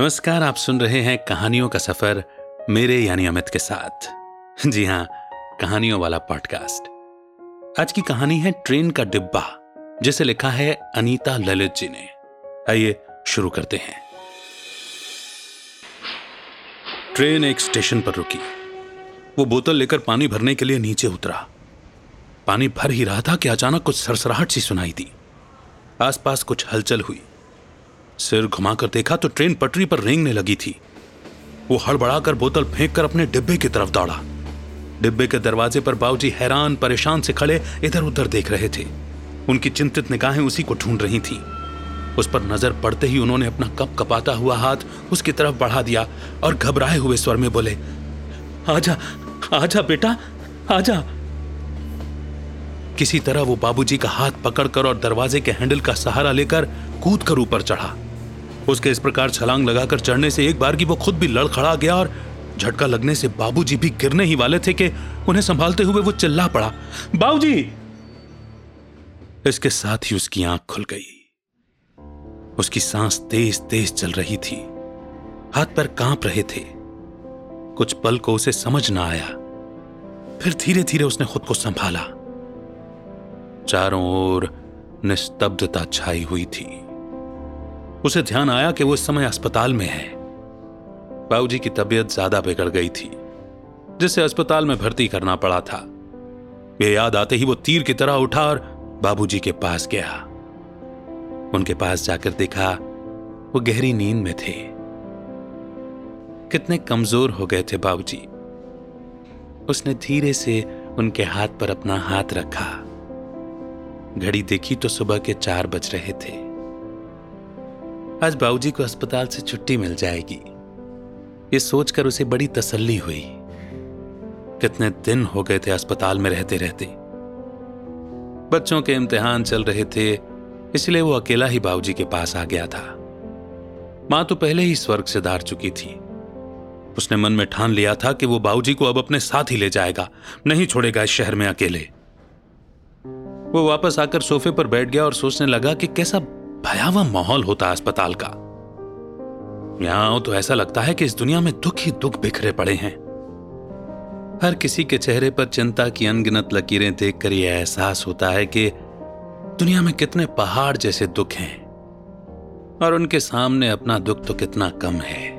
नमस्कार, आप सुन रहे हैं कहानियों का सफ़र मेरे यानी अमित के साथ। जी हाँ कहानियों वाला पॉडकास्ट आज की कहानी है ट्रेन का डिब्बा, जिसे लिखा है अनीता ललित जी ने। आइए, शुरू करते हैं। ट्रेन एक स्टेशन पर रुकी। वो बोतल लेकर पानी भरने के लिए नीचे उतरा। पानी भर ही रहा था कि अचानक कुछ सरसराहट सी सुनाई दी। आसपास कुछ हलचल हुई। सिर घुमाकर देखा तो ट्रेन पटरी पर रेंगने लगी थी। वो हड़बड़ाकर बोतल फेंक कर अपने डिब्बे की तरफ़ दौड़ा। डिब्बे के दरवाजे पर बाबूजी हैरान, परेशान से खड़े इधर उधर देख रहे थे। उनकी चिंतित निगाहें उसी को ढूंढ रही थी। उस पर नज़र पड़ते ही उन्होंने अपना कप कपाता हुआ हाथ उसकी तरफ़ बढ़ा दिया और घबराए हुए स्वर में बोले, आजा आजा बेटा, आजा। किसी तरह वो बाबूजी का हाथ पकड़कर और दरवाजे के हैंडल का सहारा लेकर कूद कर ऊपर चढ़ा। उसके इस प्रकार छलांग लगाकर चढ़ने से एक बार की वो खुद भी लड़खड़ा गया और झटका लगने से बाबूजी भी गिरने ही वाले थे कि उन्हें संभालते हुए वो चिल्ला पड़ा। बाबूजी! इसके साथ ही उसकी आँख खुल गई। उसकी सांस तेज तेज चल रही थी। हाथ पर काँप रहे थे। कुछ पल को उसे समझ ना आया। फिर धीरे धीरे उसने खुद को संभाला। चारों ओर निस्तब्धता छाई हुई थी। उसे ध्यान आया कि वो इस समय अस्पताल में है। बाबूजी की तबीयत ज़्यादा बिगड़ गई थी, जिसे अस्पताल में भर्ती करना पड़ा था। ये याद आते ही वो तीर की तरह उठा और बाबूजी के पास गया। उनके पास जाकर देखा, वो गहरी नींद में थे। कितने कमज़ोर हो गए थे बाबूजी। उसने धीरे से उनके हाथ पर अपना हाथ रखा। घड़ी देखी तो सुबह के चार बज रहे थे। आज बाबूजी को अस्पताल से छुट्टी मिल जाएगी। ये सोचकर उसे बड़ी तसल्ली हुई। कितने दिन हो गए थे अस्पताल में रहते रहते। बच्चों के इम्तिहान चल रहे थे, इसलिए वो अकेला ही बाबूजी के पास आ गया था। माँ तो पहले ही स्वर्ग से धार चुकी थी। उसने मन में ठान लिया था कि वो बाबूजी को अब अपने साथ ही ले जाएगा, नहीं छोड़ेगा इस शहर में अकेले। वो वापस आकर सोफे पर बैठ गया और सोचने लगा कि कैसा भयावह माहौल होता अस्पताल का। यहाँ तो ऐसा लगता है कि इस दुनिया में दुख ही दुख बिखरे पड़े हैं। हर किसी के चेहरे पर चिंता की अनगिनत लकीरें देखकर यह एहसास होता है कि दुनिया में कितने पहाड़ जैसे दुख हैं और उनके सामने अपना दुख तो कितना कम है।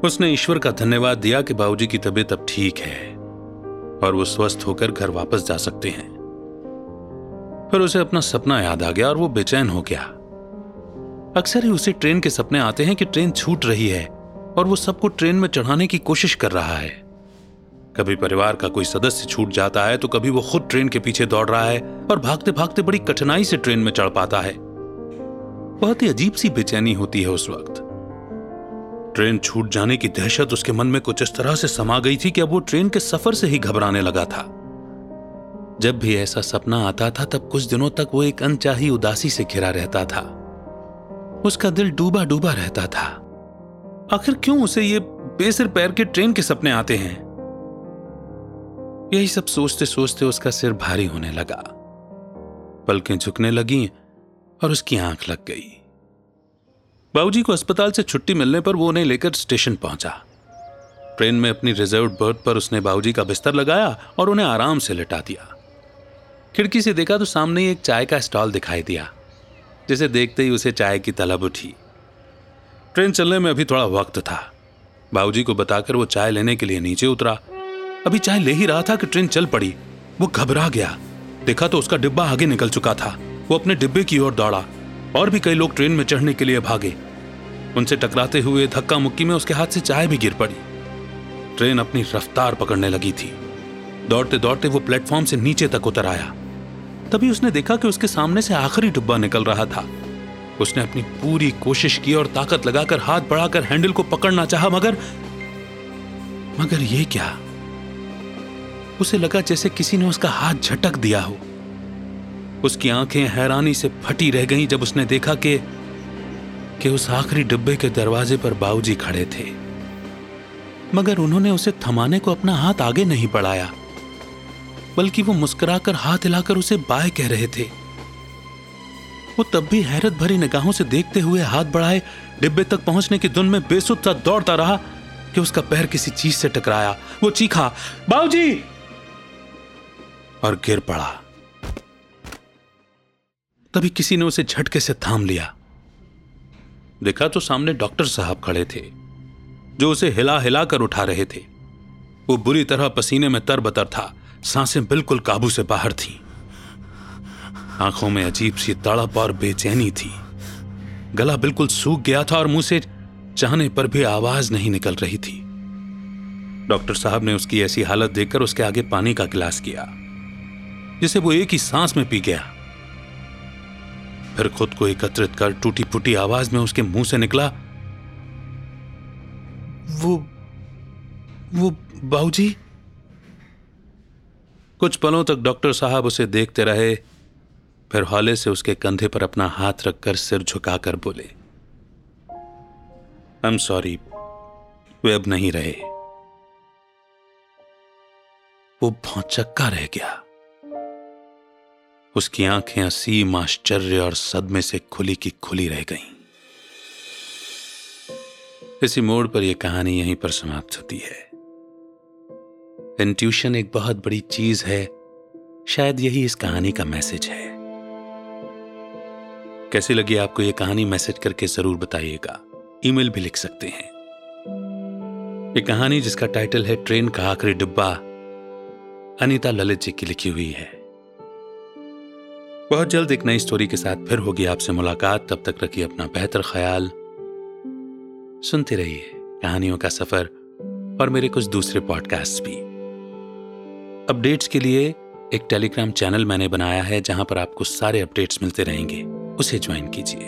उसने ईश्वर का धन्यवाद दिया कि बाबूजी की तबीयत अब ठीक है और वो स्वस्थ होकर घर वापस जा सकते हैं। फिर उसे अपना सपना याद आ गया और वो बेचैन हो गया। अक्सर ही उसे ट्रेन के सपने आते हैं कि ट्रेन छूट रही है और वो सबको ट्रेन में चढ़ाने की कोशिश कर रहा है। कभी परिवार का कोई सदस्य छूट जाता है तो कभी वो खुद ट्रेन के पीछे दौड़ रहा है और भागते भागते बड़ी कठिनाई से ट्रेन में चढ़ पाता है। बहुत ही अजीब सी बेचैनी होती है उस वक्त। ट्रेन छूट जाने की दहशत उसके मन में कुछ इस तरह से समा गई थी कि अब वो ट्रेन के सफ़र से ही घबराने लगा था। जब भी ऐसा सपना आता था, तब कुछ दिनों तक वो एक अनचाही उदासी से घिरा रहता था। उसका दिल डूबा डूबा रहता था। आखिर क्यों उसे ये बेसिर पैर के ट्रेन के सपने आते हैं? यही सब सोचते सोचते उसका सिर भारी होने लगा। पलकें झुकने लगी और उसकी आँख लग गई। बाबूजी को अस्पताल से छुट्टी मिलने पर वो उन्हें लेकर स्टेशन पहुँचा। ट्रेन में अपनी रिज़र्व बर्थ पर उसने बाबूजी का बिस्तर लगाया और उन्हें आराम से लिटा दिया। खिड़की से देखा तो सामने एक चाय का स्टॉल दिखाई दिया, जिसे देखते ही उसे चाय की तलब उठी। ट्रेन चलने में अभी थोड़ा वक्त था। बाबूजी को बताकर वो चाय लेने के लिए नीचे उतरा। अभी चाय ले ही रहा था कि ट्रेन चल पड़ी। वो घबरा गया। देखा तो उसका डिब्बा आगे निकल चुका था। वो अपने डिब्बे की ओर दौड़ा। और भी कई लोग ट्रेन में चढ़ने के लिए भागे। उनसे टकराते हुए धक्का मुक्की में उसके हाथ से चाय भी गिर पड़ी। ट्रेन अपनी रफ्तार पकड़ने लगी थी। दौड़ते दौड़ते वो प्लेटफॉर्म से नीचे तक उतर आया। तभी उसने देखा कि उसके सामने से आखिरी डिब्बा निकल रहा था। उसने अपनी पूरी कोशिश की और ताकत लगाकर हाथ बढ़ाकर हैंडल को पकड़ना चाहा, मगर मगर ये क्या? उसे लगा जैसे किसी ने उसका हाथ झटक दिया हो। उसकी आँखें हैरानी से फटी रह गईं जब उसने देखा कि कि उस आखिरी डिब्बे के दरवाजे पर बाबूजी खड़े थे। मगर उन्होंने उसे थमाने को अपना हाथ आगे नहीं बढ़ाया। बल्कि वो मुस्कुराकर हाथ हिलाकर उसे बाय कह रहे थे। वो तब भी हैरत भरी निगाहों से देखते हुए हाथ बढ़ाए, डिब्बे तक पहुँचने की धुन में बेसुध सा दौड़ता रहा कि उसका पैर किसी चीज़ से टकराया। वो चीखा बाबूजी और गिर पड़ा। तभी किसी ने उसे झटके से थाम लिया। देखा तो सामने डॉक्टर साहब खड़े थे, जो उसे हिला हिला कर उठा रहे थे। वो बुरी तरह पसीने में तरबतर था। साँसें बिल्कुल काबू से बाहर थीं। आँखों में अजीब सी तड़प और बेचैनी थी। गला बिल्कुल सूख गया था और मुँह से चाहने पर भी आवाज़ नहीं निकल रही थी। डॉक्टर साहब ने उसकी ऐसी हालत देखकर उसके आगे पानी का गिलास किया, जिसे वो एक ही सांस में पी गया। फिर खुद को एकत्रित कर टूटी फूटी आवाज़ में उसके मुँह से निकला, वो वो बाबूजी? कुछ पलों तक डॉक्टर साहब उसे देखते रहे, फिर हौले से उसके कंधे पर अपना हाथ रखकर सिर झुकाकर बोले आई एम सॉरी वे अब नहीं रहे। वो भौचक्का रह गया। उसकी आँखें असीम आश्चर्य और सदमे से खुली की खुली रह गईं। इसी मोड़ पर यह कहानी यहीं पर समाप्त होती है। इंट्यूशन एक बहुत बड़ी चीज़ है। शायद यही इस कहानी का मैसेज है। कैसी लगी आपको यह कहानी? मैसेज करके ज़रूर बताइएगा। ईमेल भी लिख सकते हैं। ये कहानी जिसका टाइटल है ट्रेन का आखिरी डिब्बा, अनीता ललित जी की लिखी हुई है। बहुत जल्द एक नई स्टोरी के साथ फिर होगी आपसे मुलाकात। तब तक रखिए अपना बेहतर ख्याल। सुनते रहिए कहानियों का सफ़र और मेरे कुछ दूसरे पॉडकास्ट भी। अपडेट्स के लिए एक टेलीग्राम चैनल मैंने बनाया है, जहाँ पर आपको सारे अपडेट्स मिलते रहेंगे। उसे ज्वाइन कीजिए।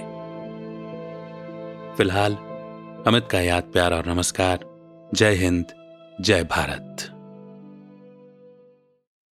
फ़िलहाल, अमित का याद, प्यार और नमस्कार। जय हिंद, जय भारत।